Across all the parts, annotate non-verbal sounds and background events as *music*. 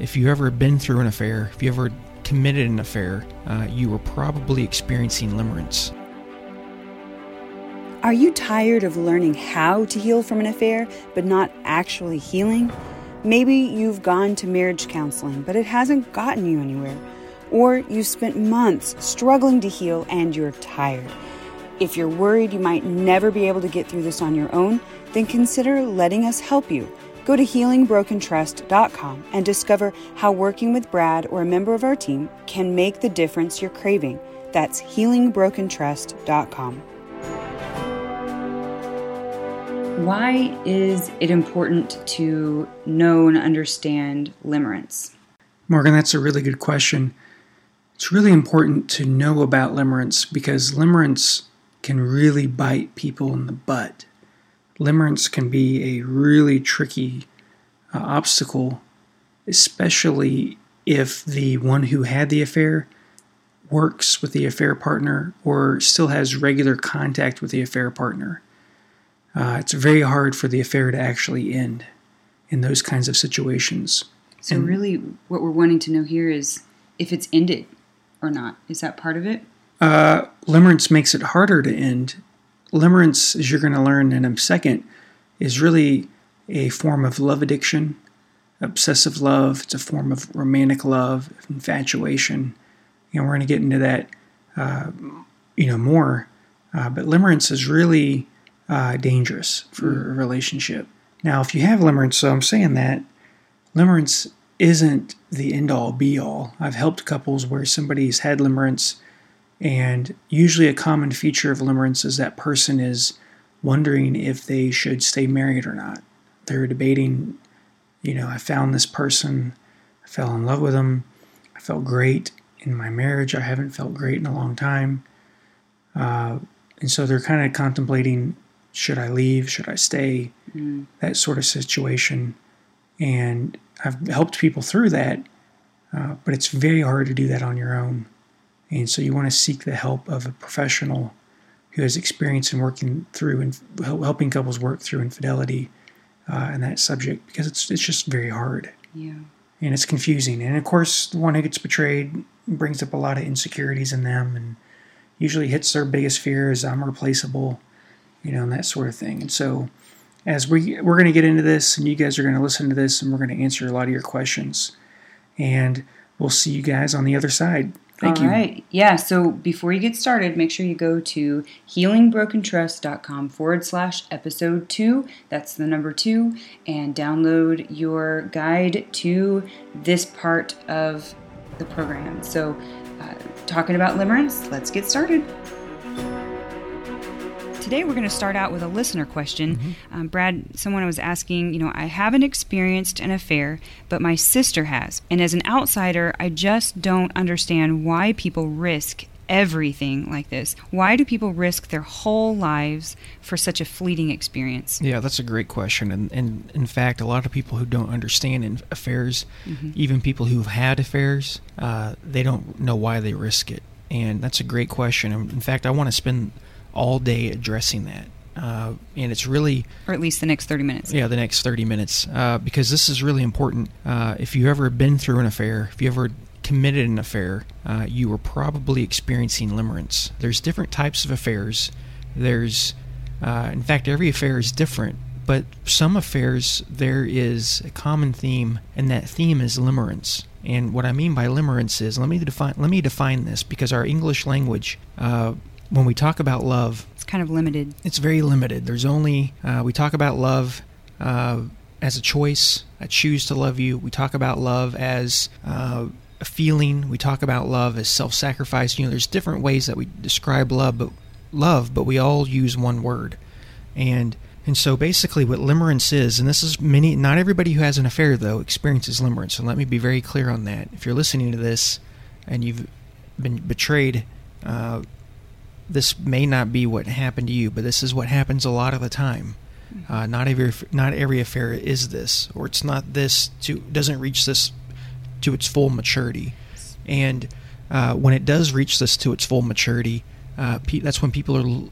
If you ever been through an affair, if you ever committed an affair, uh, you were probably experiencing limerence. Are you tired of learning how to heal from an affair, but not actually healing? Maybe you've gone to marriage counseling, but it hasn't gotten you anywhere. Or you've spent months struggling to heal and you're tired. If you're worried you might never be able to get through this on your own, then consider letting us help you. Go to healingbrokentrust.com and discover how working with Brad or a member of our team can make the difference you're craving. That's healingbrokentrust.com. Why is it important to know and understand limerence? Morgan, that's a really good question. It's really important to know about limerence because limerence can really bite people in the butt limerence can be a really tricky uh, obstacle, especially if the one who had the affair works with the affair partner or still has regular contact with the affair partner. Uh, it's very hard for the affair to actually end in those kinds of situations. So, and, really, what we're wanting to know here is if it's ended or not. Is that part of it? Uh, limerence makes it harder to end limerence, as you're going to learn in a second, is really a form of love addiction, obsessive love. It's a form of romantic love, infatuation. Know, we're going to get into that, uh, you know, more. Uh, but limerence is really uh, dangerous for a relationship. Now, if you have limerence, so I'm saying that limerence isn't the end all be all. I've helped couples where somebody's had limerence and usually, a common feature of limerence is that person is wondering if they should stay married or not. They're debating, you know, I found this person, I fell in love with them, I felt great in my marriage, I haven't felt great in a long time. Uh, and so they're kind of contemplating should I leave, should I stay, mm. that sort of situation. And I've helped people through that, uh, but it's very hard to do that on your own. And so you want to seek the help of a professional who has experience in working through and helping couples work through infidelity uh, and that subject because it's it's just very hard. Yeah. And it's confusing. And of course, the one who gets betrayed brings up a lot of insecurities in them and usually hits their biggest fear is I'm replaceable, you know, and that sort of thing. And so as we we're going to get into this and you guys are going to listen to this and we're going to answer a lot of your questions. And we'll see you guys on the other side. Thank All you. right. Yeah. So before you get started, make sure you go to healingbrokentrust.com forward slash episode two. That's the number two. And download your guide to this part of the program. So, uh, talking about limerence, let's get started. Today, we're going to start out with a listener question. Mm-hmm. Um, Brad, someone was asking, you know, I haven't experienced an affair, but my sister has. And as an outsider, I just don't understand why people risk everything like this. Why do people risk their whole lives for such a fleeting experience? Yeah, that's a great question. And, and in fact, a lot of people who don't understand in affairs, mm-hmm. even people who've had affairs, uh, they don't know why they risk it. And that's a great question. In fact, I want to spend all day addressing that. Uh, and it's really or at least the next 30 minutes. Yeah the next 30 minutes. Uh, because this is really important. Uh, if you ever been through an affair if you ever committed an affair uh, you were probably experiencing limerence. There's different types of affairs. There's uh, in fact every affair is different. But some affairs there is a common theme and that theme is limerence. And what I mean by limerence is let me define let me define this because our English language uh, when we talk about love, it's kind of limited. It's very limited. There's only, uh, we talk about love uh, as a choice. I choose to love you. We talk about love as uh, a feeling. We talk about love as self sacrifice. You know, there's different ways that we describe love, but love, but we all use one word. And and so basically what limerence is, and this is many not everybody who has an affair though experiences limerence. So let me be very clear on that. If you're listening to this and you've been betrayed, uh, this may not be what happened to you, but this is what happens a lot of the time. Uh, not every not every affair is this, or it's not this to doesn't reach this to its full maturity, and uh, when it does reach this to its full maturity, uh, pe- that's when people are l-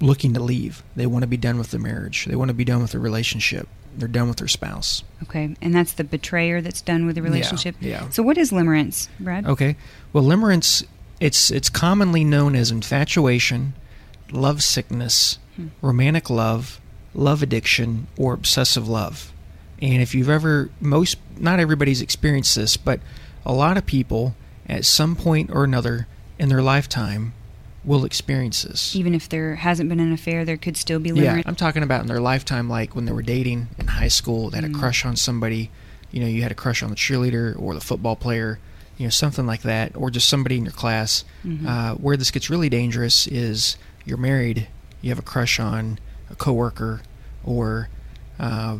looking to leave. They want to be done with the marriage. They want to be done with the relationship. they're done with their spouse. Okay, and that's the betrayer that's done with the relationship. yeah. So what is limerence, Brad? Okay. Well, limerence it's it's commonly known as infatuation, love sickness, Hmm. romantic love, love addiction, or obsessive love. And if you've ever most not everybody's experienced this, but a lot of people at some point or another in their lifetime will experience this. Even if there hasn't been an affair, there could still be Yeah. I'm talking about in their lifetime, like when they were dating in high school, they had Mm. a crush on somebody. You know, you had a crush on the cheerleader or the football player, you know, something like that, or just somebody in your class. Mhm. Uh, where this gets really dangerous is you're married, you have a crush on a coworker, or uh,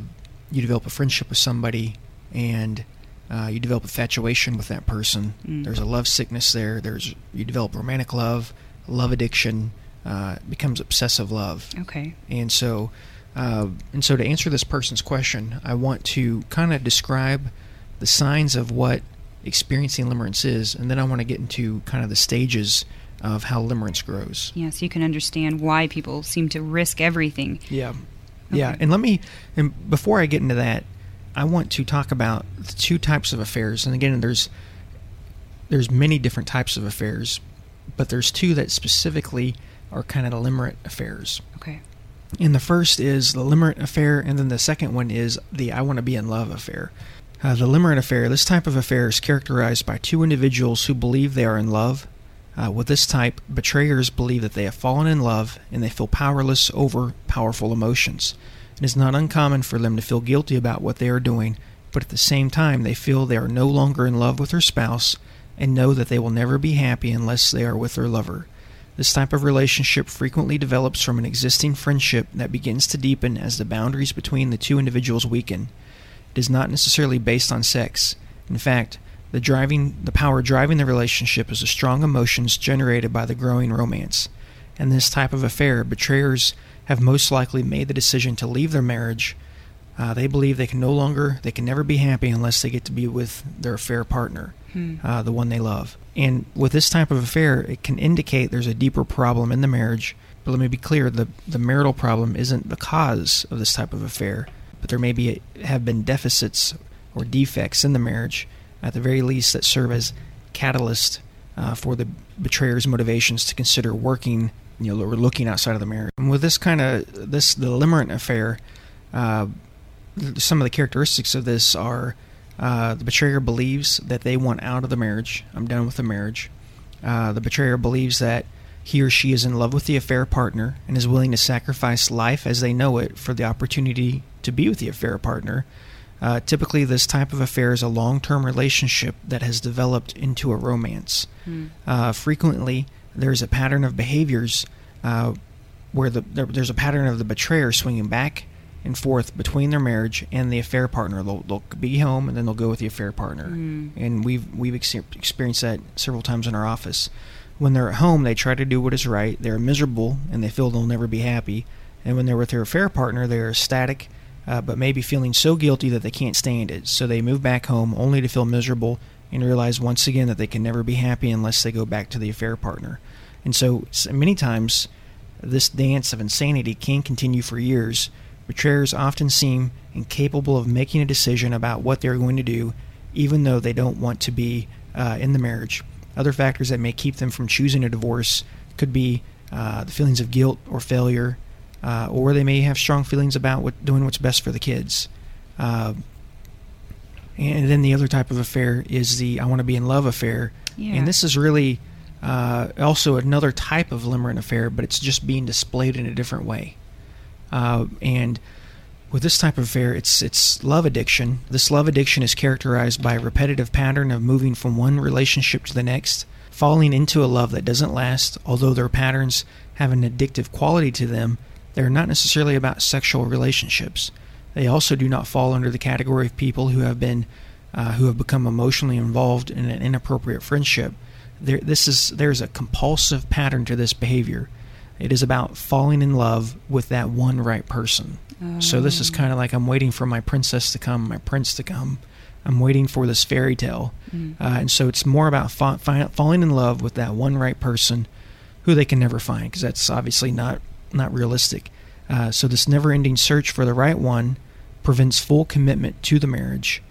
you develop a friendship with somebody, and uh, you develop infatuation with that person. Mm. There's a love sickness there. There's you develop romantic love, love addiction, uh, becomes obsessive love. Okay. And so, uh, and so to answer this person's question, I want to kind of describe the signs of what experiencing limerence is, and then I want to get into kind of the stages of how limerence grows. Yeah, so you can understand why people seem to risk everything. Yeah. Yeah, and let me and before I get into that, I want to talk about the two types of affairs. And again, there's there's many different types of affairs, but there's two that specifically are kind of the limerent affairs. Okay. And the first is the limerent affair, and then the second one is the I want to be in love affair. Uh, the limerent affair, this type of affair is characterized by two individuals who believe they are in love. Uh, with this type, betrayers believe that they have fallen in love and they feel powerless over powerful emotions. It is not uncommon for them to feel guilty about what they are doing, but at the same time, they feel they are no longer in love with their spouse and know that they will never be happy unless they are with their lover. This type of relationship frequently develops from an existing friendship that begins to deepen as the boundaries between the two individuals weaken. It is not necessarily based on sex. In fact, the driving the power driving the relationship is the strong emotions generated by the growing romance. In this type of affair, betrayers have most likely made the decision to leave their marriage. Uh, they believe they can no longer, they can never be happy unless they get to be with their affair partner Hmm. uh, the one they love. And with this type of affair, it can indicate there's a deeper problem in the marriage. But let me be clear: the the marital problem isn't the cause of this type of affair, but there may be have been deficits or defects in the marriage, at the very least, that serve as catalyst uh, for the betrayer's motivations to consider working, you know, or looking outside of the marriage. And with this kind of this the limerent affair, uh, some of the characteristics of this are uh, the betrayer believes that they want out of the marriage. I'm done with the marriage. Uh, the betrayer believes that he or she is in love with the affair partner and is willing to sacrifice life as they know it for the opportunity to be with the affair partner. Uh, typically, this type of affair is a long term relationship that has developed into a romance. Hmm. Uh, frequently, there's a pattern of behaviors uh, where the, there, there's a pattern of the betrayer swinging back and forth between their marriage and the affair partner. They'll, they'll be home and then they'll go with the affair partner, Mm. and we've we've ex- experienced that several times in our office. When they're at home, they try to do what is right. They're miserable and they feel they'll never be happy. And when they're with their affair partner, they're ecstatic, uh, but maybe feeling so guilty that they can't stand it. So they move back home only to feel miserable and realize once again that they can never be happy unless they go back to the affair partner. And so, many times, this dance of insanity can continue for years. Betrayers often seem incapable of making a decision about what they're going to do, even though they don't want to be uh, in the marriage. Other factors that may keep them from choosing a divorce could be uh, the feelings of guilt or failure, uh, or they may have strong feelings about what, doing what's best for the kids. Uh, and then the other type of affair is the I want to be in love affair. Yeah. And this is really uh, also another type of limerent affair, but it's just being displayed in a different way. Uh, and with this type of affair, it's it's love addiction. This love addiction is characterized by a repetitive pattern of moving from one relationship to the next, falling into a love that doesn't last. Although their patterns have an addictive quality to them, they're not necessarily about sexual relationships. They also do not fall under the category of people who have been uh, who have become emotionally involved in an inappropriate friendship. There, this is there's a compulsive pattern to this behavior. It is about falling in love with that one right person. So this is kind of like I'm waiting for my princess to come, my prince to come. I'm waiting for this fairy tale, Mm. uh, and so it's more about fa- fi- falling in love with that one right person, who they can never find because that's obviously not not realistic. Uh, so this never-ending search for the right one prevents full commitment to the marriage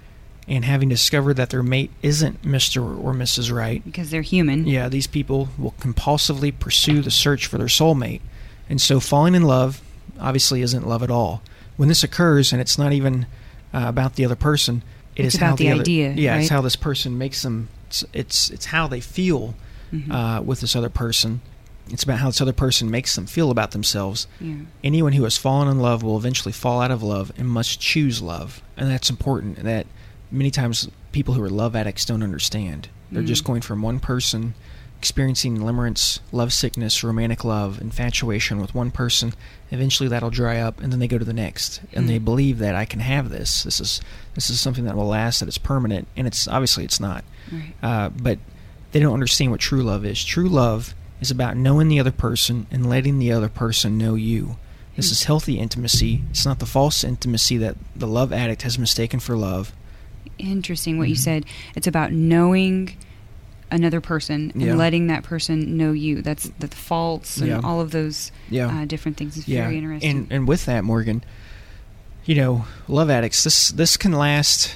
and having discovered that their mate isn't Mr. or Mrs. Right. Because they're human. Yeah, these people will compulsively pursue the search for their soulmate. And so falling in love obviously isn't love at all. When this occurs, and it's not even uh, about the other person, it It's is how about the other, idea, Yeah, it's how this person makes them. It's it's, it's how they feel Mhm. uh, with this other person. It's about how this other person makes them feel about themselves. yeah. Anyone who has fallen in love will eventually fall out of love and must choose love, and that's important. and That many times people who are love addicts don't understand. They're Mm. just going from one person, experiencing limerence, love sickness, romantic love, infatuation with one person. Eventually, that'll dry up, and then they go to the next, and they Mm. believe that I can have this. This is this is something that will last, that it's permanent, and it's obviously it's not. Right. Uh, but they don't understand what true love is. True love is about knowing the other person and letting the other person know you. This is healthy intimacy. It's not the false intimacy that the love addict has mistaken for love. Interesting what you Mhm. said. It's about knowing another person and Yeah. letting that person know you. That's the faults and Yeah. all of those Yeah. uh, different things. It's very interesting. And and with that, Morgan, you know, love addicts. This this can last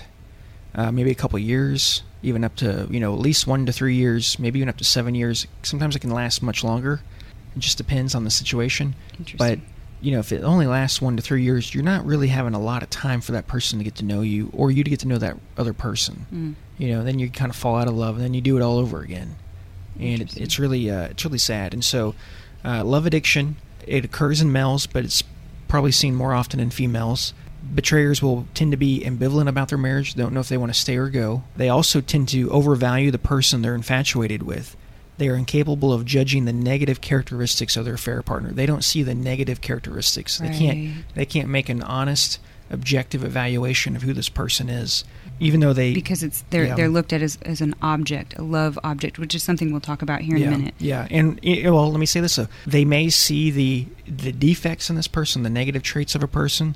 uh, maybe a couple years, even up to you know at least one to three years, maybe even up to seven years. Sometimes it can last much longer. It just depends on the situation. But you know, if it only lasts one to three years, you're not really having a lot of time for that person to get to know you, or you to get to know that other person. Mm. You know, then you kind of fall out of love, and then you do it all over again, and it, it's really uh, it's really sad. And so, uh, love addiction it occurs in males, but it's probably seen more often in females. Betrayers will tend to be ambivalent about their marriage. They don't know if they want to stay or go. They also tend to overvalue the person they're infatuated with. They are incapable of judging the negative characteristics of their affair partner. They don't see the negative characteristics. They can't they can't make an honest, objective evaluation of who this person is, even though they because it's they're Yeah. they're looked at as, as an object, a love object, which is something we'll talk about here yeah, in a minute. Yeah, and well, let me say this: though. they may see the the defects in this person, the negative traits of a person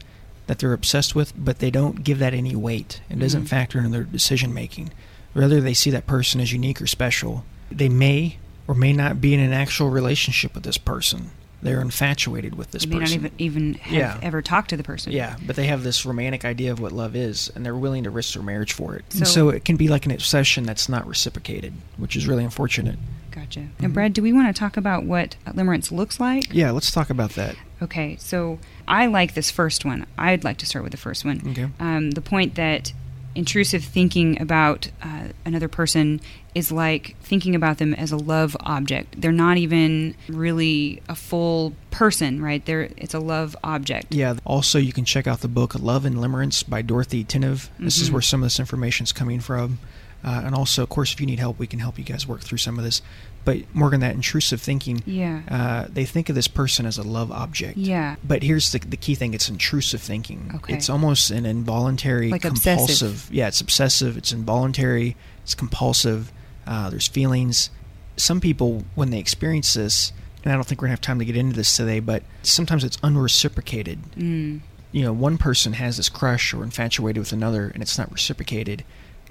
that they're obsessed with, but they don't give that any weight. It doesn't Mhm. factor into their decision making. Rather, they see that person as unique or special. They may or may not be in an actual relationship with this person. They're infatuated with this person, They May not even even have Yeah. ever talked to the person. Yeah, but they have this romantic idea of what love is, and they're willing to risk their marriage for it. and So- so it can be like an obsession that's not reciprocated, which is really unfortunate. Gotcha. Now, Mhm. Brad, do we want to talk about what limerence looks like? Yeah, let's talk about that. Okay, so I like this first one. I'd like to start with the first one. Okay. Um, the point that intrusive thinking about uh, another person is like thinking about them as a love object. They're not even really a full person, right? They're it's a love object. Yeah. Also, you can check out the book Love and Limerence by Dorothy Tennov. This is Mhm. where some of this information is coming from. Uh, and also, of course, if you need help, we can help you guys work through some of this. But Morgan, that intrusive thinking, Yeah. uh, they think of this person as a love object. Yeah. But here's the, the key thing: it's intrusive thinking. Okay. It's almost an involuntary, Like compulsive. obsessive. Yeah, it's obsessive. It's involuntary. It's compulsive. Uh, there's feelings. Some people, when they experience this, and I don't think we're gonna have time to get into this today, but sometimes it's unreciprocated Mm. you know, one person has this crush or infatuated with another and it's not reciprocated.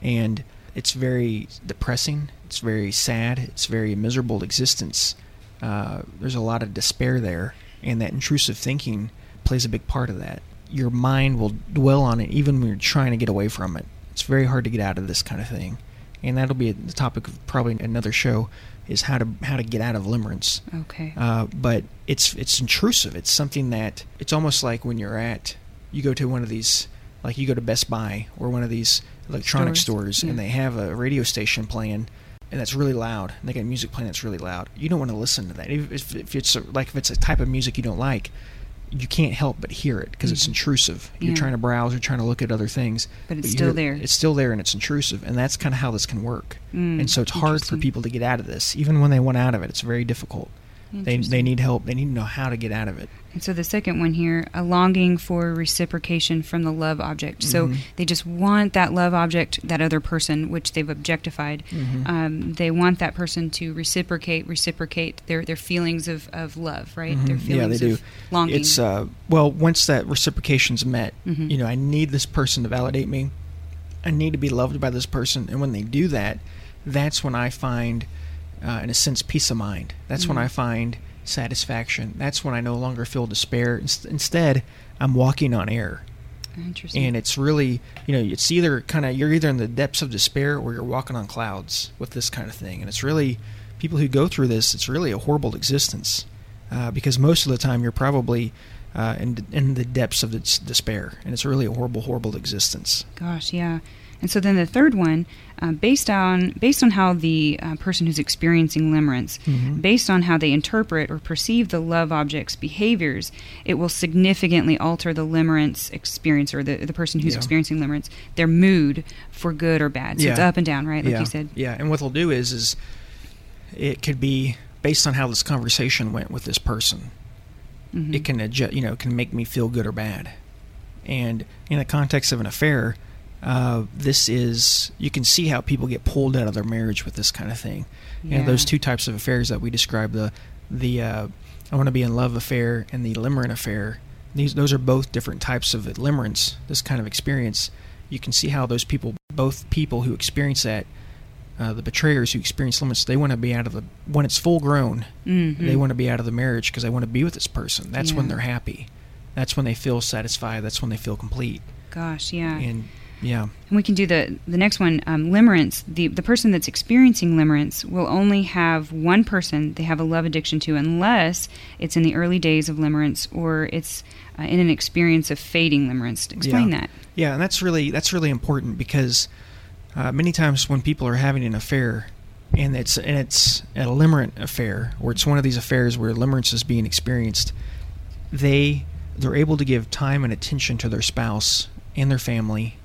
And it's very depressing. It's very sad. It's very miserable existence. Uh, there's a lot of despair there. And that intrusive thinking plays a big part of that. Your mind will dwell on it even when you're trying to get away from it. It's very hard to get out of this kind of thing. And that'll be the topic of probably another show is how to how to get out of limerence. Okay. Uh, but it's it's intrusive. It's something that it's almost like when you're at you go to one of these like you go to Best Buy or one of these electronic Stores, stores, yeah. and they have a radio station playing and that's really loud. And they got music playing that's really loud. You don't want to listen to that. If, if, if it's a, like if it's a type of music you don't like, you can't help but hear it because it's Mhm. intrusive. You're Yeah. trying to browse, you're trying to look at other things, But it's you still there. It's still there and it's intrusive, and that's kind of how this can work. Mm, and so it's hard for people to get out of this, even when they want out of it. It's very difficult. They they need help. They need to know how to get out of it. And so the second one here, a longing for reciprocation from the love object. So Mhm. they just want that love object, that other person, which they've objectified. Mhm. Um, they want that person to reciprocate, reciprocate their, their feelings of, of love, right? Their Mhm. Yeah, they feelings do. longing. It's uh, well, once that reciprocation's met, Mhm. you know, I need this person to validate me. I need to be loved by this person, and when they do that, that's when I find, uh, in a sense, peace of mind. That's when Mhm. I find satisfaction. That's when I no longer feel despair. Inst- Instead, I'm walking on air. Interesting. and it's really you know it's either kind of you're either in the depths of despair or you're walking on clouds with this kind of thing and it's really people who go through this it's really a horrible existence uh, because most of the time you're probably uh, in, in the depths of its despair and it's really a horrible horrible existence Gosh, yeah. And so then the third one, uh, based on based on how the uh, person who's experiencing limerence, Mhm. based on how they interpret or perceive the love object's behaviors, it will significantly alter the limerence experience or the the person who's Yeah. experiencing limerence, their mood for good or bad. So it's Yeah. up and down, right? Like yeah you said. yeah and what they'll do is is it could be based on how this conversation went with this person Mhm. it can adjust, you know can make me feel good or bad and in the context of an affair uh, this is you can see how people get pulled out of their marriage with this kind of thing and those two types of affairs that we described the the uh, I want to be in love affair and the limerent affair these those are both different types of limerence this kind of experience you can see how those people both people who experience that uh, the betrayers who experience limerence they want to be out of the when it's full grown Mhm. they want to be out of the marriage because they want to be with this person. That's when they're happy. That's when they feel satisfied. That's when they feel complete. Gosh, yeah. And yeah, And we can do the the next one. Um, limerence. The the person that's experiencing limerence will only have one person they have a love addiction to, unless it's in the early days of limerence or it's uh, in an experience of fading limerence. Explain Yeah. that. yeah, and that's really that's really important because uh, many times when people are having an affair, and it's and it's a limerent affair, or it's one of these affairs where limerence is being experienced, they they're able to give time and attention to their spouse and their family.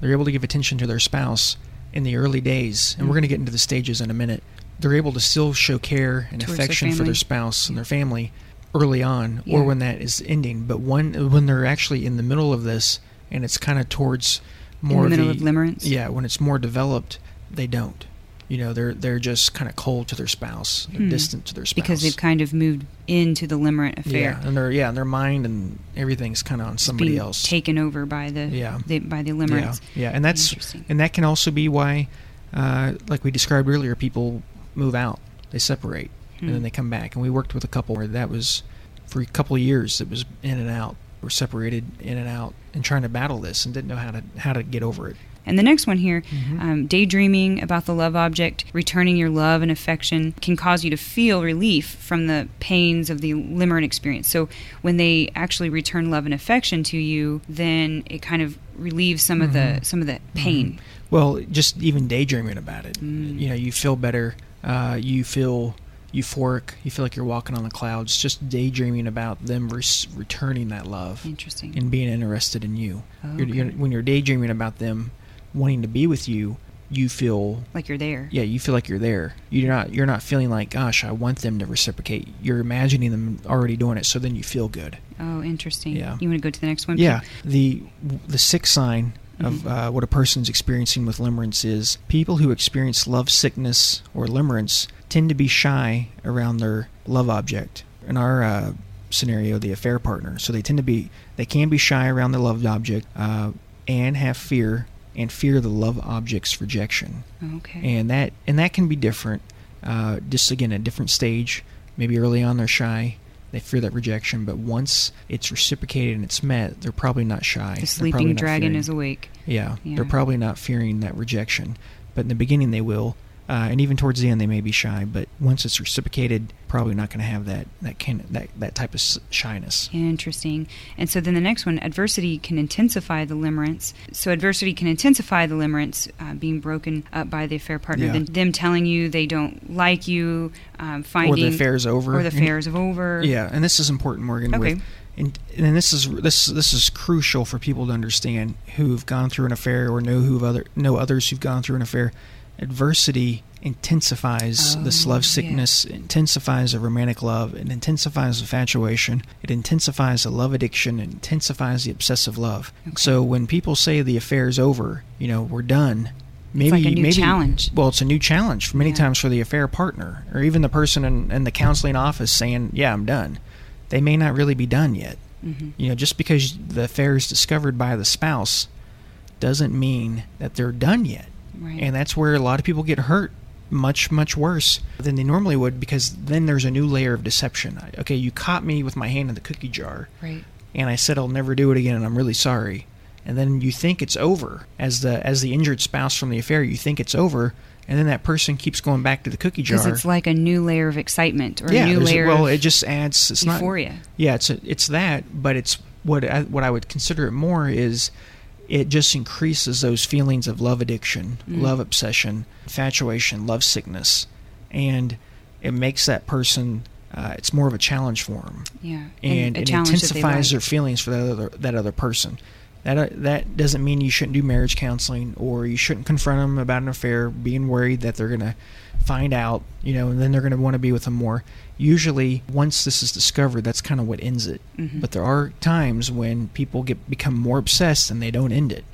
They're able to give attention to their spouse in the early days, and we're going to get into the stages in a minute. They're able to still show care and Towards their affection for their spouse and their family early on, Yeah. or when that is ending. But when when they're actually in the middle of this, and it's kind of towards more in the middle the, of limerence. yeah, when it's more developed, they don't. You know, they're they're just kind of cold to their spouse. Hmm. distant to their spouse Because they've kind of moved into the limerent affair. yeah, and their yeah, and their mind and everything's kind of on somebody else. taken over by the, Yeah. the by the yeah, limerence. yeah, and that's and that can also be why, uh, like we described earlier, people move out, they separate, and Hmm. then they come back. And we worked with a couple where that was for a couple of years. It was in and out. Were separated in and out, and trying to battle this, and didn't know how to how to get over it. And the next one here, Mhm. um, daydreaming about the love object, returning your love and affection can cause you to feel relief from the pains of the limerent experience. So when they actually return love and affection to you, then it kind of relieves some of the Mhm. some of the pain. Well, just even daydreaming about it, Mm. you know, you feel better. Uh, you feel euphoric. You feel like you're walking on the clouds. Just daydreaming about them res- returning that love Interesting. and being interested in you. Oh, You're, you're, when you're daydreaming about them wanting to be with you, you feel like you're there. yeah, you feel like you're there. You're not you're not feeling like gosh, I want them to reciprocate. You're imagining them already doing it, so then you feel good. Oh, interesting. Yeah. You want to go to the next one? Yeah, the the sixth sign of Mhm. uh, what a person's experiencing with limerence is people who experience love sickness or limerence tend to be shy around their love object. In our uh, scenario, the affair partner, so they tend to be they can be shy around their love object uh, and have fear and fear the love object's rejection Okay. and that and that can be different. Uh, just again, a different stage. Maybe early on they're shy, they fear that rejection, but once it's reciprocated and it's met, they're probably not shy. the sleeping dragon fearing- is awake. Yeah, Yeah. they're probably not fearing that rejection, but in the beginning they will, uh, and even towards the end they may be shy. But once it's reciprocated, probably not going to have that that kind that that type of shyness. Interesting. And so then the next one, adversity can intensify the limerence. So adversity can intensify the limerence uh, being broken up by the affair partner. Yeah. Then them telling you they don't like you, um, Or finding the affair's over. or the And- affair over. Yeah, and this is important, Morgan. Okay. With, and and this is this this is crucial for people to understand who've gone through an affair or know who other know others who've gone through an affair. Adversity intensifies this Oh, love yeah. sickness, it intensifies a romantic love, it intensifies infatuation, it intensifies a love addiction, it intensifies the obsessive love. Okay. So when people say the affair's over, you know, we're done. Maybe like a new maybe challenge. well, it's a new challenge many Yeah. times for the affair partner, or even the person in, in the counseling office saying, "Yeah, I'm done." They may not really be done yet. Mhm. You know, just because the affair is discovered by the spouse doesn't mean that they're done yet. Right. And that's where a lot of people get hurt much, much worse than they normally would because then there's a new layer of deception. Okay, you caught me with my hand in the cookie jar, right. and I said I'll never do it again, and I'm really sorry. and then you think it's over as the as the injured spouse from the affair. You think it's over, and then that person keeps going back to the cookie jar. Because it's like a new layer of excitement or yeah, a new layer well, of it just adds it's euphoria. Not, yeah, it's a, it's that, but it's what I, what I would consider it more is it just increases those feelings of love addiction, Mm. love obsession, infatuation, love sickness, and it makes that person. Uh, it's more of a challenge for them, yeah, and, a it challenge that they intensifies like. their feelings for that other that other person. That uh, that doesn't mean you shouldn't do marriage counseling or you shouldn't confront them about an affair, being worried that they're going to find out, you know, and then they're going to want to be with them more. Usually, once this is discovered, that's kind of what ends it. Mhm. But there are times when people get become more obsessed and they don't end it.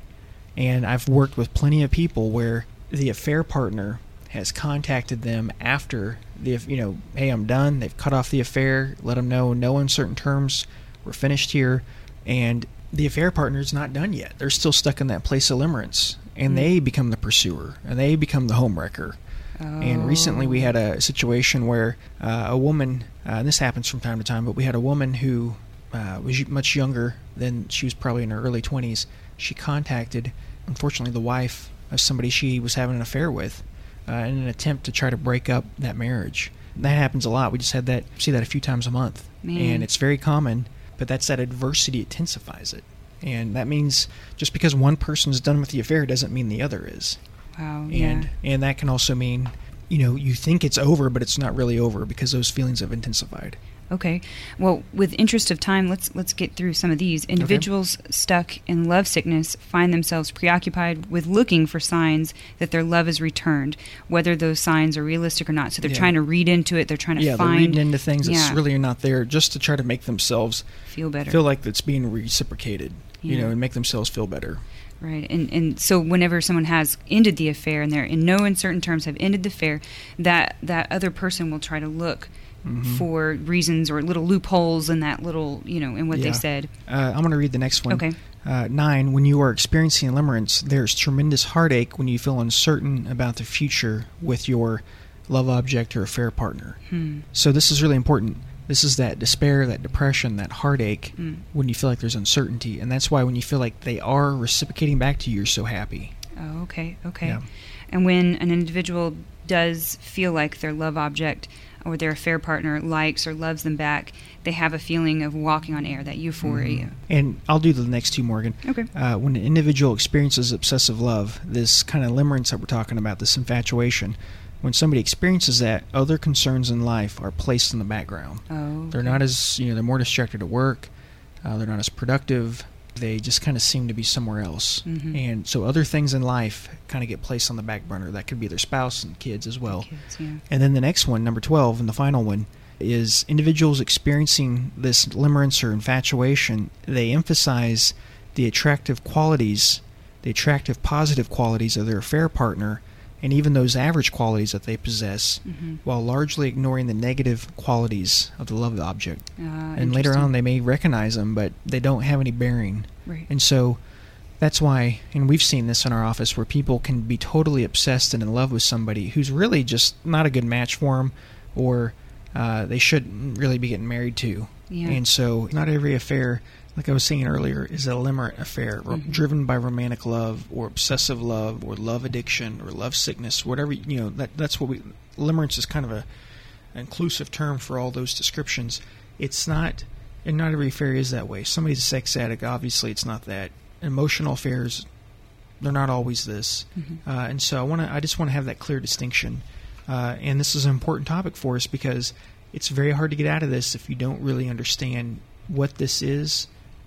And I've worked with plenty of people where the affair partner has contacted them after the you know, hey, I'm done. They've cut off the affair, let them know no uncertain terms, we're finished here, and the affair partner is not done yet. They're still stuck in that place of limerence, and Mm. they become the pursuer, and they become the homewrecker. And recently we had a situation where uh, a woman, uh, and this happens from time to time, but we had a woman who uh, was much younger than she was probably in her early 20s. She contacted, unfortunately, the wife of somebody she was having an affair with uh, in an attempt to try to break up that marriage. That happens a lot. We just had that, see that a few times a month. Man. And it's very common, but that's that adversity intensifies it. And that means just because one person's done with the affair doesn't mean the other is Wow. and yeah. and that can also mean you know you think it's over but it's not really over because those feelings have intensified Okay. Well, with interest of time, let's let's get through some of these. Individuals stuck in love sickness find themselves preoccupied with looking for signs that their love is returned, whether those signs are realistic or not. So they're Yeah. trying to read into it. They're trying to yeah they're find reading into things that's yeah. really not there just to try to make themselves feel better. feel like it's being reciprocated you know and make themselves feel better Right, and and so whenever someone has ended the affair and they're in no uncertain terms have ended the affair, that that other person will try to look Mhm. for reasons or little loopholes in that little you know in what they said. uh, i'm going to read the next one Okay. uh, nine when you are experiencing limerence there's tremendous heartache when you feel uncertain about the future with your love object or affair partner Hmm. so this is really important this is that despair that depression that heartache Mm. when you feel like there's uncertainty and that's why when you feel like they are reciprocating back to you you're so happy Oh, okay, okay. Yeah. And when an individual does feel like their love object or their affair partner likes or loves them back, they have a feeling of walking on air, that euphoria. and i'll do the next two morgan Okay. uh, when an individual experiences obsessive love this kind of limerence that we're talking about this infatuation when somebody experiences that other concerns in life are placed in the background Oh. they're not as you know they're more distracted at work uh, they're not as productive they just kind of seem to be somewhere else Mhm. and so other things in life kind of get placed on the back burner that could be their spouse and kids as well Kids, yeah. and then the next one number 12 and the final one is individuals experiencing this limerence or infatuation they emphasize the attractive qualities the attractive positive qualities of their affair partner and even those average qualities that they possess Mhm. while largely ignoring the negative qualities of the love object Uh, and later on they may recognize them but they don't have any bearing Right. and so that's why and we've seen this in our office where people can be totally obsessed and in love with somebody who's really just not a good match for them or uh, they shouldn't really be getting married to Yeah. and so not every affair like i was saying earlier is a limerent affair Mhm. driven by romantic love or obsessive love or love addiction or love sickness whatever you know that that's what we limerence is kind of a an inclusive term for all those descriptions. It's not, and not every affair is that way. Somebody's a sex addict, obviously, it's not that. Emotional affairs, they're not always this. Mhm. Uh, and so I want to, I just want to have that clear distinction. Uh, and this is an important topic for us because it's very hard to get out of this if you don't really understand what this is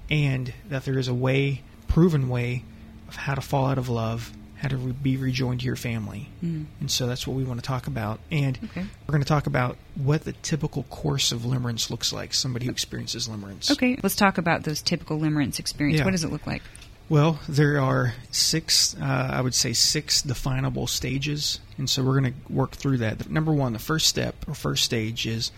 and that there is a way, proven way, of how to fall out of love, how to re- be rejoined to your family. Mm. And so that's what we want to talk about. And Okay. we're going to talk about what the typical course of limerence looks like, somebody who experiences limerence. Okay, let's talk about those typical limerence experience. Yeah. What does it look like? Well, there are six, uh, I would say, six definable stages. And so we're going to work through that. Number one, the first step or first stage is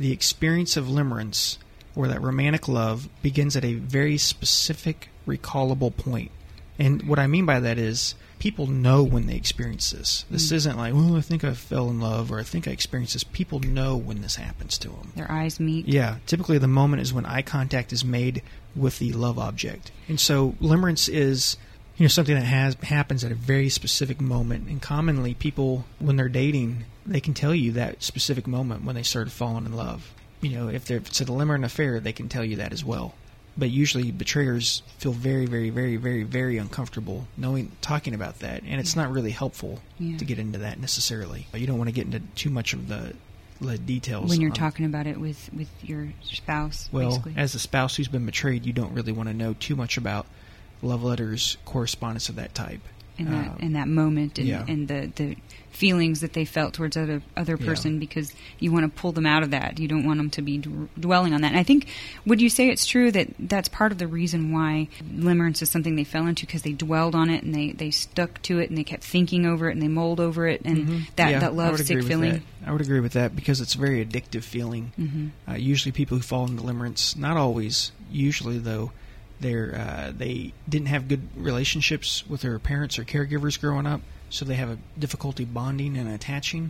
the experience of limerence or that romantic love begins at a very specific, recallable point. And what I mean by that is people know when they experience this. This Mm. isn't like, well, I think I fell in love or I think I experienced this. People know when this happens to them. Their eyes meet. Yeah, typically the moment is when eye contact is made with the love object. And so limerence is you know something that has happens at a very specific moment and commonly people when they're dating they can tell you that specific moment when they started falling in love. You know, if, they're, if it's a limerent affair, they can tell you that as well. But usually betrayers feel very, very, very, very, very uncomfortable knowing talking about that, and it's not really helpful Yeah. to get into that necessarily. You don't want to get into too much of the, the details When you're talking about it with, with your spouse, well, basically. as a spouse who's been betrayed, you don't really want to know too much about love letters, correspondence of that type. In that Uh, in that moment and, yeah. and the, the feelings that they felt towards other other Yeah. person because you want to pull them out of that. You don't want them to be d- dwelling on that. And I think would you say it's true that that's part of the reason why limerence is something they fell into because they dwelled on it and they they stuck to it and they kept thinking over it and they mulled over it and Mhm. that Yeah, that love sick feeling. that. I would agree with that because it's a very addictive feeling. Mhm. Uh, usually, people who fall into limerence, not always, usually though, they're uh, they didn't have good relationships with their parents or caregivers growing up, so they have a difficulty bonding and attaching.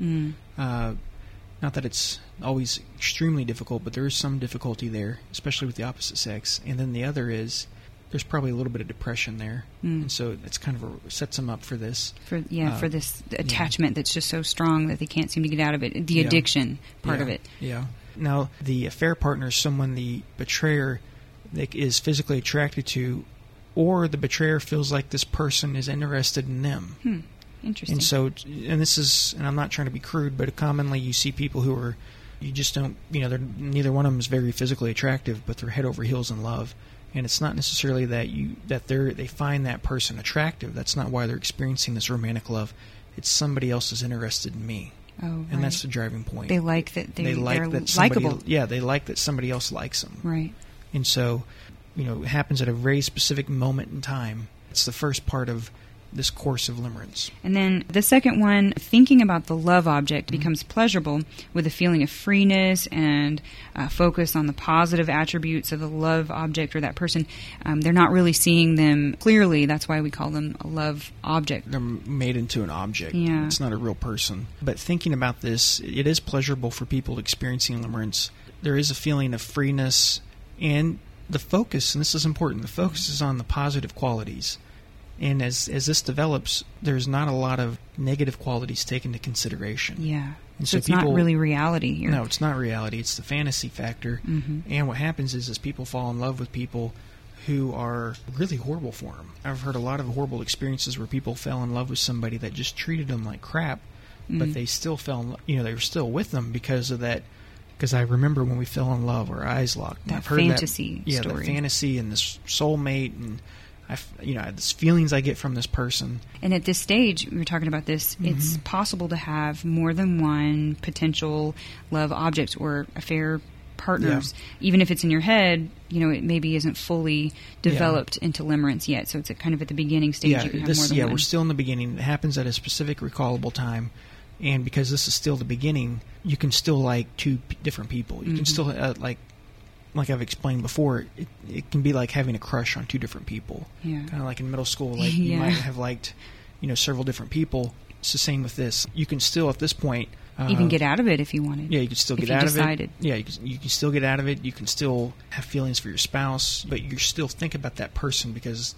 Mm. Uh, not that it's always extremely difficult, but there is some difficulty there, especially with the opposite sex. And then the other is there's probably a little bit of depression there, Mm. and so it's kind of a, sets them up for this. For yeah, Uh, for this attachment that's just so strong that they can't seem to get out of it. The Yeah. addiction part yeah, of it. Yeah. Now, the affair partner is someone the betrayer is physically attracted to, or the betrayer feels like this person is interested in them. Hmm. Interesting. And so, and this is, and I'm not trying to be crude, but commonly you see people who are, you just don't, you know, they're neither one of them is very physically attractive, but they're head over heels in love. And it's not necessarily that you that they're they find that person attractive. That's not why they're experiencing this romantic love. It's somebody else is interested in me, oh, and right. that's the driving point. they like that they, they like that somebody, likable. yeah, they like that somebody else likes them. Right. And so, you know, it happens at a very specific moment in time. It's the first part of this course of limerence. And then the second one, thinking about the love object Mm-hmm. becomes pleasurable with a feeling of freeness and uh, focus on the positive attributes of the love object or that person. Um, they're not really seeing them clearly. That's why we call them a love object. They're made into an object. Yeah. It's not a real person. But thinking about this, it is pleasurable for people experiencing limerence. There is a feeling of freeness and the focus, and this is important, the focus is on the positive qualities. And as, as this develops, there's not a lot of negative qualities taken into consideration. Yeah. And so, so it's not really reality here. No, it's not reality. It's the fantasy factor. Mhm. And what happens is, is people fall in love with people who are really horrible for them. I've heard a lot of horrible experiences where people fell in love with somebody that just treated them like crap, but Mm. they still fell. In, you know, they were still with them because of that. Because I remember when we fell in love, our eyes locked. And That I've heard fantasy that, yeah, story. that fantasy and this soulmate, and I, you know, this feelings I get from this person. And at this stage, we were talking about this, it's Mm-hmm. possible to have more than one potential love object or affair partners. Even if it's in your head, you know, it maybe isn't fully developed into limerence yet. So it's kind of at the beginning stage. yeah, you can have this, more than yeah, one. we're still in the beginning. It happens at a specific recallable time, and because this is still the beginning, you can still like two p- different people. You can Mhm. still uh, like, like I've explained before, it, it can be like having a crush on two different people. Yeah. Kind of like in middle school, like *laughs* you might have liked, you know, several different people. It's the same with this. You can still at this point uh, Even get out of it if you wanted. yeah, you can still get out decided. of it. Yeah, you can, you can still get out of it. You can still have feelings for your spouse, but you still think about that person because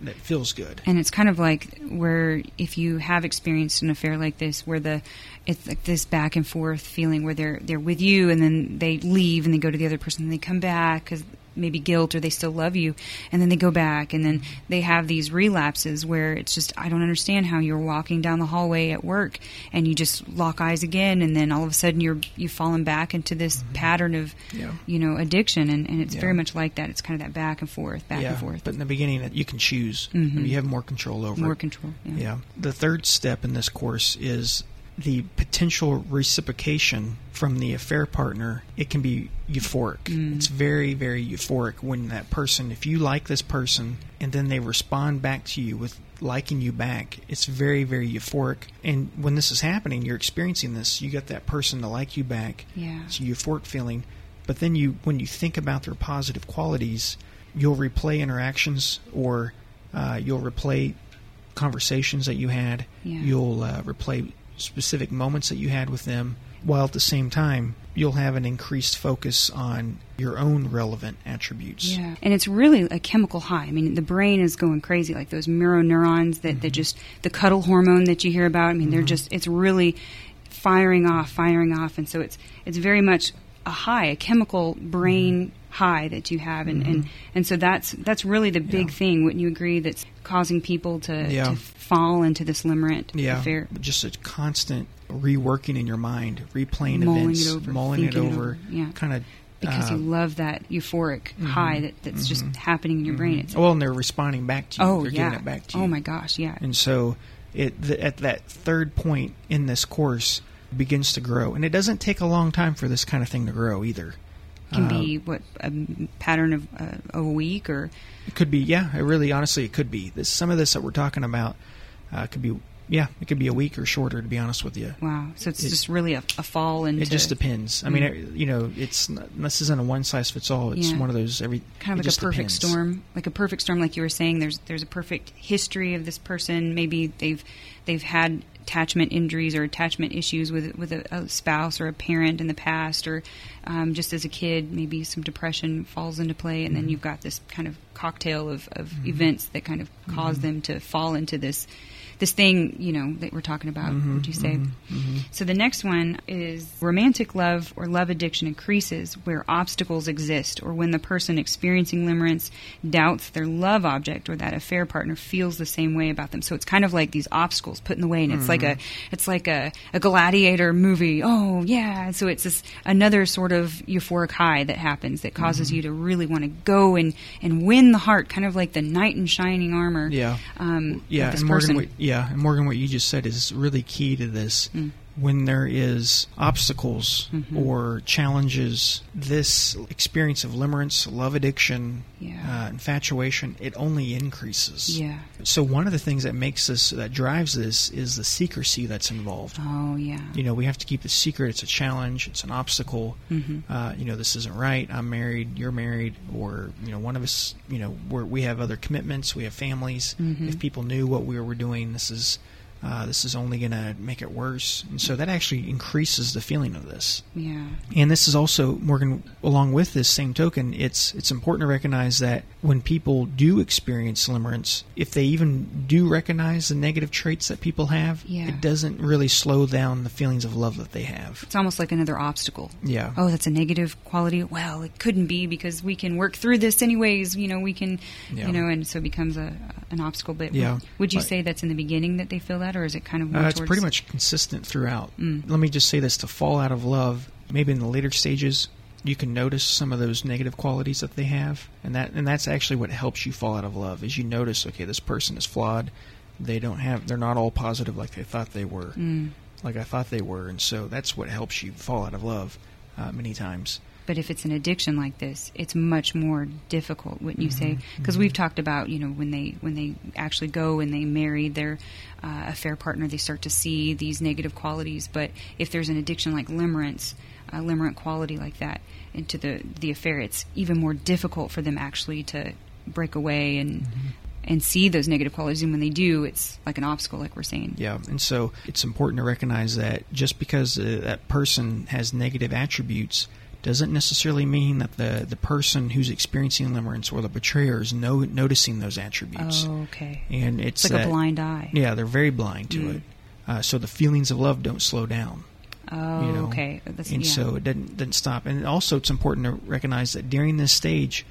that feels good. And it's kind of like where if you have experienced an affair like this, where the it's like this back and forth feeling where they're they're with you and then they leave and they go to the other person and they come back because maybe guilt or they still love you and then they go back and then they have these relapses where it's just I don't understand how you're walking down the hallway at work and you just lock eyes again and then all of a sudden you're you've fallen back into this pattern of Yeah. you know addiction and, and it's Yeah. very much like that it's kind of that back and forth back yeah, and forth But in the beginning, you can choose. Mhm. You have more control over more it. control yeah. Yeah. The third step in this course is the potential reciprocation from the affair partner. It can be euphoric. Mm. It's very, very euphoric when that person, if you like this person and then they respond back to you with liking you back, it's very, very euphoric. And when this is happening, you're experiencing this. You get that person to like you back. Yeah. It's a euphoric feeling. But then you, when you think about their positive qualities, you'll replay interactions or uh, you'll replay conversations that you had. Yeah. You'll uh, replay specific moments that you had with them, while at the same time you'll have an increased focus on your own relevant attributes. Yeah, and it's really a chemical high. I mean, the brain is going crazy, like those mirror neurons that, that mm-hmm. just the cuddle hormone that you hear about. I mean, they're mm-hmm. just it's really firing off, firing off, and so it's it's very much a high, a chemical brain mm-hmm. high that you have, and and, and so that's that's really the big Yeah. thing. Wouldn't you agree? That's causing people to, Yeah. to fall into this limerent Yeah, affair. just a constant reworking in your mind, replaying Mulling events, it over, mulling it thinking it over, over, yeah. kind of Because uh, you love that euphoric high that, that's just happening in your brain. It's well, and they're responding back to you. oh they're yeah, giving it back to you. oh my gosh, yeah. And so, it at that third point in this course begins to grow, and it doesn't take a long time for this kind of thing to grow either. can Uh, be what a pattern of uh, a week or It could be, yeah. It really, honestly, it could be. This some of this that we're talking about uh, could be, yeah. It could be a week or shorter. To be honest with you, wow. So it's It- just really a, a fall into it just depends. I mean, it, you know, it's this isn't a one size fits all. It's Yeah. one of those every kind of like a perfect depends. storm, like a perfect storm, like you were saying. There's there's a perfect history of this person. Maybe they've they've had attachment injuries or attachment issues with with a, a spouse or a parent in the past, or um, just as a kid, maybe some depression falls into play, and Mm-hmm. then you've got this kind of cocktail of, of events that kind of Mm-hmm. cause them to fall into this this thing, you know, that we're talking about. Mm-hmm. would you say? So the next one is romantic love or love addiction increases where obstacles exist or when the person experiencing limerence doubts their love object or that affair partner feels the same way about them. So it's kind of like these obstacles put in the way and it's like a it's like a, a gladiator movie. Oh yeah. So it's this another sort of euphoric high that happens that causes you to really want to go and, and win the heart, kind of like the knight in shining armor. Yeah. Um, yeah, and Morgan, person. what, yeah, and Morgan, what you just said is really key to this. Mm. When there is obstacles Mm-hmm. or challenges, this experience of limerence, love addiction, Yeah. uh, infatuation, it only increases. Yeah. So one of the things that makes this, that drives this, is the secrecy that's involved. Oh yeah. You know, we have to keep it secret. It's a challenge. It's an obstacle. Mm-hmm. Uh, you know, this isn't right. I'm married. You're married. Or you know, one of us. You know, we're, we have other commitments. We have families. Mm-hmm. If people knew what we were doing, this is uh, this is only going to make it worse. And so that actually increases the feeling of this. Yeah. And this is also Morgan. Along with this same token, it's it's important to recognize that when people do experience limerence, if they even do recognize the negative traits that people have, Yeah. it doesn't really slow down the feelings of love that they have. It's almost like another obstacle. Yeah. Oh, that's a negative quality. Well, it couldn't be because we can work through this anyways. You know, we can, Yeah. you know, and so it becomes a an obstacle. But Yeah. would, would you But- say that's in the beginning that they feel that, or is it kind of more Uh, it's towards- pretty much consistent throughout. Mm. Let me just say this: to fall out of love, maybe in the later stages, you can notice some of those negative qualities that they have, and that and that's actually what helps you fall out of love. Is you notice, okay, this person is flawed. They don't have. They're not all positive like they thought they were. Mm. Like I thought they were, and so that's what helps you fall out of love uh, many times. But if it's an addiction like this, it's much more difficult, wouldn't you say? Mm-hmm. Because we've talked about, you know, when they when they actually go and they marry their uh, affair partner, they start to see these negative qualities. But if there's an addiction like limerence, a limerent quality like that into the the affair, it's even more difficult for them actually to break away and. Mm-hmm. And see those negative qualities, and when they do, it's like an obstacle, like we're saying. Yeah, and so it's important to recognize that just because uh, that person has negative attributes doesn't necessarily mean that the, the person who's experiencing limerence or the betrayer is no, noticing those attributes. Oh, okay. And it's, It's like that- a blind eye. Yeah, they're very blind to Mm. it. Uh, so the feelings of love don't slow down. Oh, you know? okay. That's, and yeah. so it doesn't doesn't stop. And also, it's important to recognize that during this stage,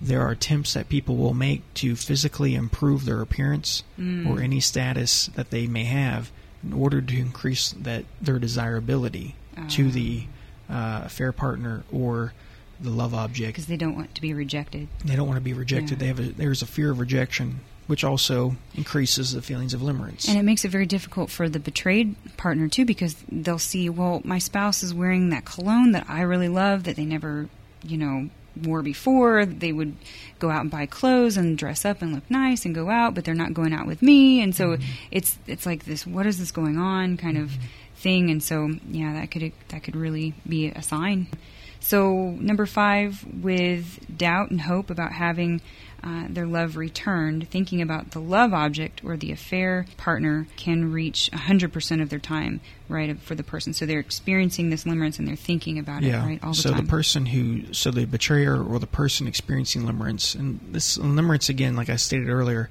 there are attempts that people will make to physically improve their appearance Mm. or any status that they may have in order to increase that their desirability to Ah. the uh, fair partner or the love object. because they don't want to be rejected. They don't want to be rejected. Yeah. They have a, there's a fear of rejection, which also increases the feelings of limerence. And it makes it very difficult for the betrayed partner too, because they'll see, well, my spouse is wearing that cologne that I really love that they never, you know, wore before. They would go out and buy clothes and dress up and look nice and go out, but they're not going out with me. And so it's it's like this, what is this going on kind of thing. And so yeah, that could that could really be a sign. So, number five, with doubt and hope about having uh, their love returned, thinking about the love object or the affair partner can reach 100% of their time, right, for the person. So they're experiencing this limerence and they're thinking about yeah. it, right, all the so time. So the person who, so the betrayer or the person experiencing limerence, and this limerence, again, like I stated earlier,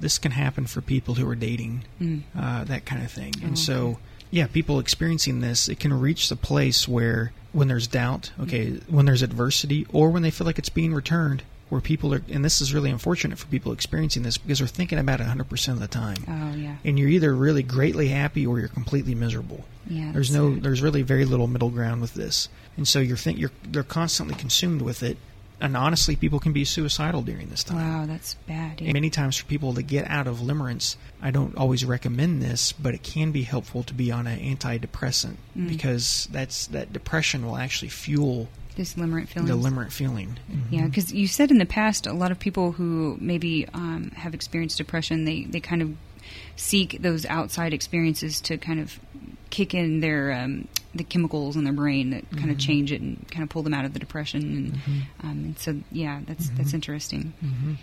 this can happen for people who are dating, mm. uh, that kind of thing. And oh, okay. so, yeah, people experiencing this, it can reach the place where when there's doubt, okay, when there's adversity, or when they feel like it's being returned, where people are, and this is really unfortunate for people experiencing this because they're thinking about it 100% of the time. Oh, yeah. And you're either really greatly happy or you're completely miserable. Yeah. There's no, there's really very little middle ground with this. And so you're think you're they're constantly consumed with it. And honestly, people can be suicidal during this time. Wow, that's bad. Yeah. Many times for people to get out of limerence, I don't always recommend this, but it can be helpful to be on an antidepressant mm. because that's that depression will actually fuel this limerent feeling. The limerent feeling. Mm-hmm. Yeah, because you said in the past, a lot of people who maybe um, have experienced depression, they, they kind of seek those outside experiences to kind of kick in their um, the chemicals in their brain that kind mm-hmm. of change it and kind of pull them out of the depression. And, mm-hmm. um, and so, yeah, that's mm-hmm. that's interesting. Mm-hmm.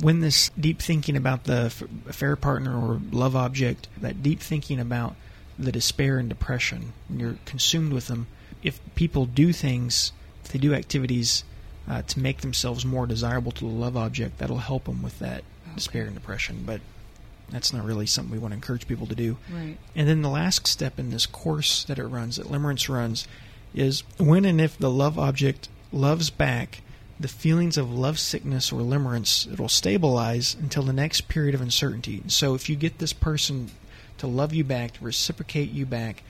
When this deep thinking about the f- affair partner or love object, that deep thinking about the despair and depression, you're consumed with them. If people do things if they do activities uh, to make themselves more desirable to the love object, that'll help them with that okay. despair and depression. But that's not really something we want to encourage people to do. Right. And then the last step in this course that it runs, that Limerence runs, is when and if the love object loves back, the feelings of love sickness or limerence, it'll stabilize until the next period of uncertainty. So if you get this person to love you back, to reciprocate you back,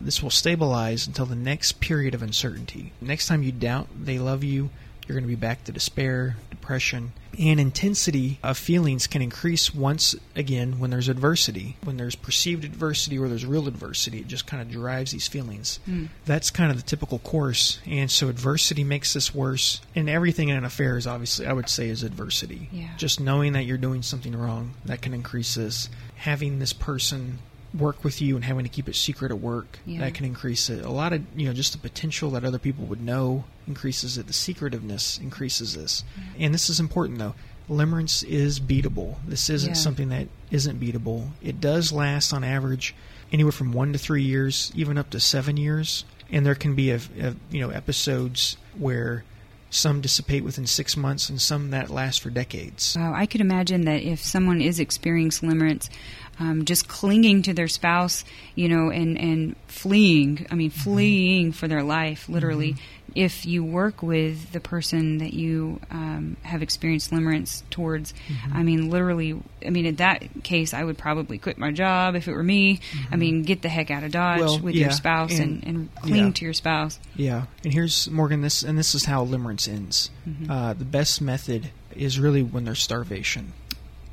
this will stabilize until the next period of uncertainty. Next time you doubt they love you, you're going to be back to despair, depression, and intensity of feelings can increase once again when there's adversity. When there's perceived adversity or there's real adversity, it just kind of drives these feelings. Mm. That's kind of the typical course. And so adversity makes this worse. And everything in an affair is obviously, I would say, is adversity. Yeah. Just knowing that you're doing something wrong, that can increase this. Having this person work with you and having to keep it secret at work yeah. that can increase it a lot of you know just the potential that other people would know increases it the secretiveness increases this mm-hmm. and this is important though limerence is beatable this isn't yeah. something that isn't beatable it does last on average anywhere from one to three years even up to seven years and there can be a, a you know episodes where some dissipate within six months and some that last for decades. Wow, I could imagine that if someone is experiencing limerence, um, just clinging to their spouse, you know, and, and fleeing, I mean, mm-hmm. fleeing for their life, literally. Mm-hmm. If you work with the person that you um, have experienced limerence towards, mm-hmm. I mean, literally, I mean, in that case, I would probably quit my job if it were me. I mm-hmm. mean, get the heck out of Dodge well, with yeah, your spouse and, and, and cling yeah. to your spouse. Yeah. And here's, Morgan, this, and this is how limerence ends. Mm-hmm. Uh, the best method is really when there's starvation.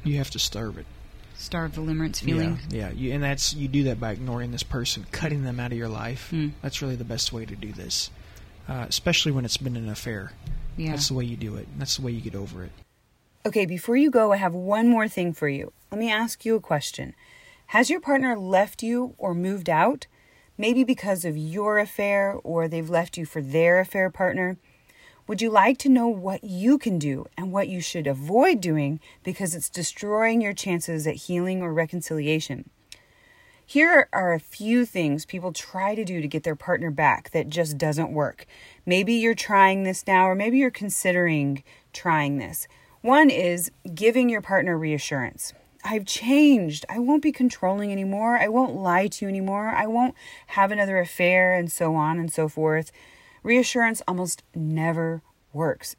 You have to starve it starve the limerence feeling. Yeah, yeah. You, and that's you do that by ignoring this person, cutting them out of your life. Mm. That's really the best way to do this, uh, especially when it's been an affair. Yeah, that's the way you do it. That's the way you get over it. Okay, before you go, I have one more thing for you. Let me ask you a question. Has your partner left you or moved out? Maybe because of your affair, or they've left you for their affair partner. Would you like to know what you can do and what you should avoid doing because it's destroying your chances at healing or reconciliation? Here are a few things people try to do to get their partner back that just doesn't work. Maybe you're trying this now, or maybe you're considering trying this. One is giving your partner reassurance. I've changed. I won't be controlling anymore. I won't lie to you anymore. I won't have another affair, and so on and so forth. Reassurance almost never works.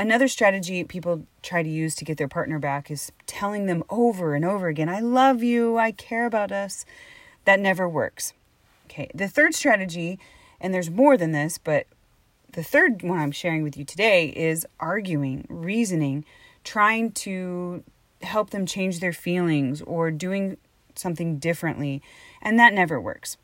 Another strategy people try to use to get their partner back is telling them over and over again, I love you, I care about us. That never works. Okay, the third strategy, and there's more than this, but the third one I'm sharing with you today is arguing, reasoning, trying to help them change their feelings or doing something differently, and that never works.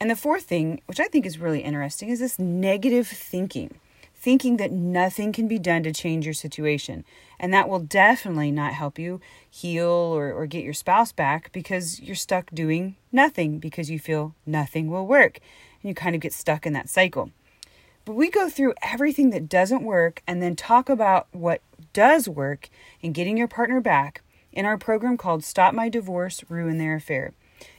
And the fourth thing, which I think is really interesting, is this negative thinking. Thinking that nothing can be done to change your situation. And that will definitely not help you heal or, or get your spouse back because you're stuck doing nothing because you feel nothing will work. And you kind of get stuck in that cycle. But we go through everything that doesn't work and then talk about what does work in getting your partner back in our program called Stop My Divorce, Ruin Their Affair.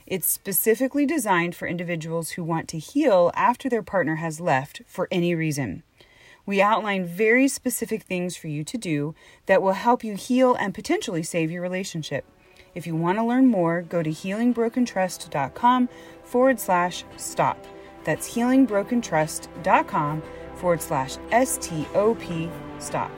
It's specifically designed for individuals who want to heal after their partner has left for any reason. We outline very specific things for you to do that will help you heal and potentially save your relationship. If you want to learn more, go to healingbrokentrust.com forward slash stop. That's healingbrokentrust.com forward slash S T O P stop.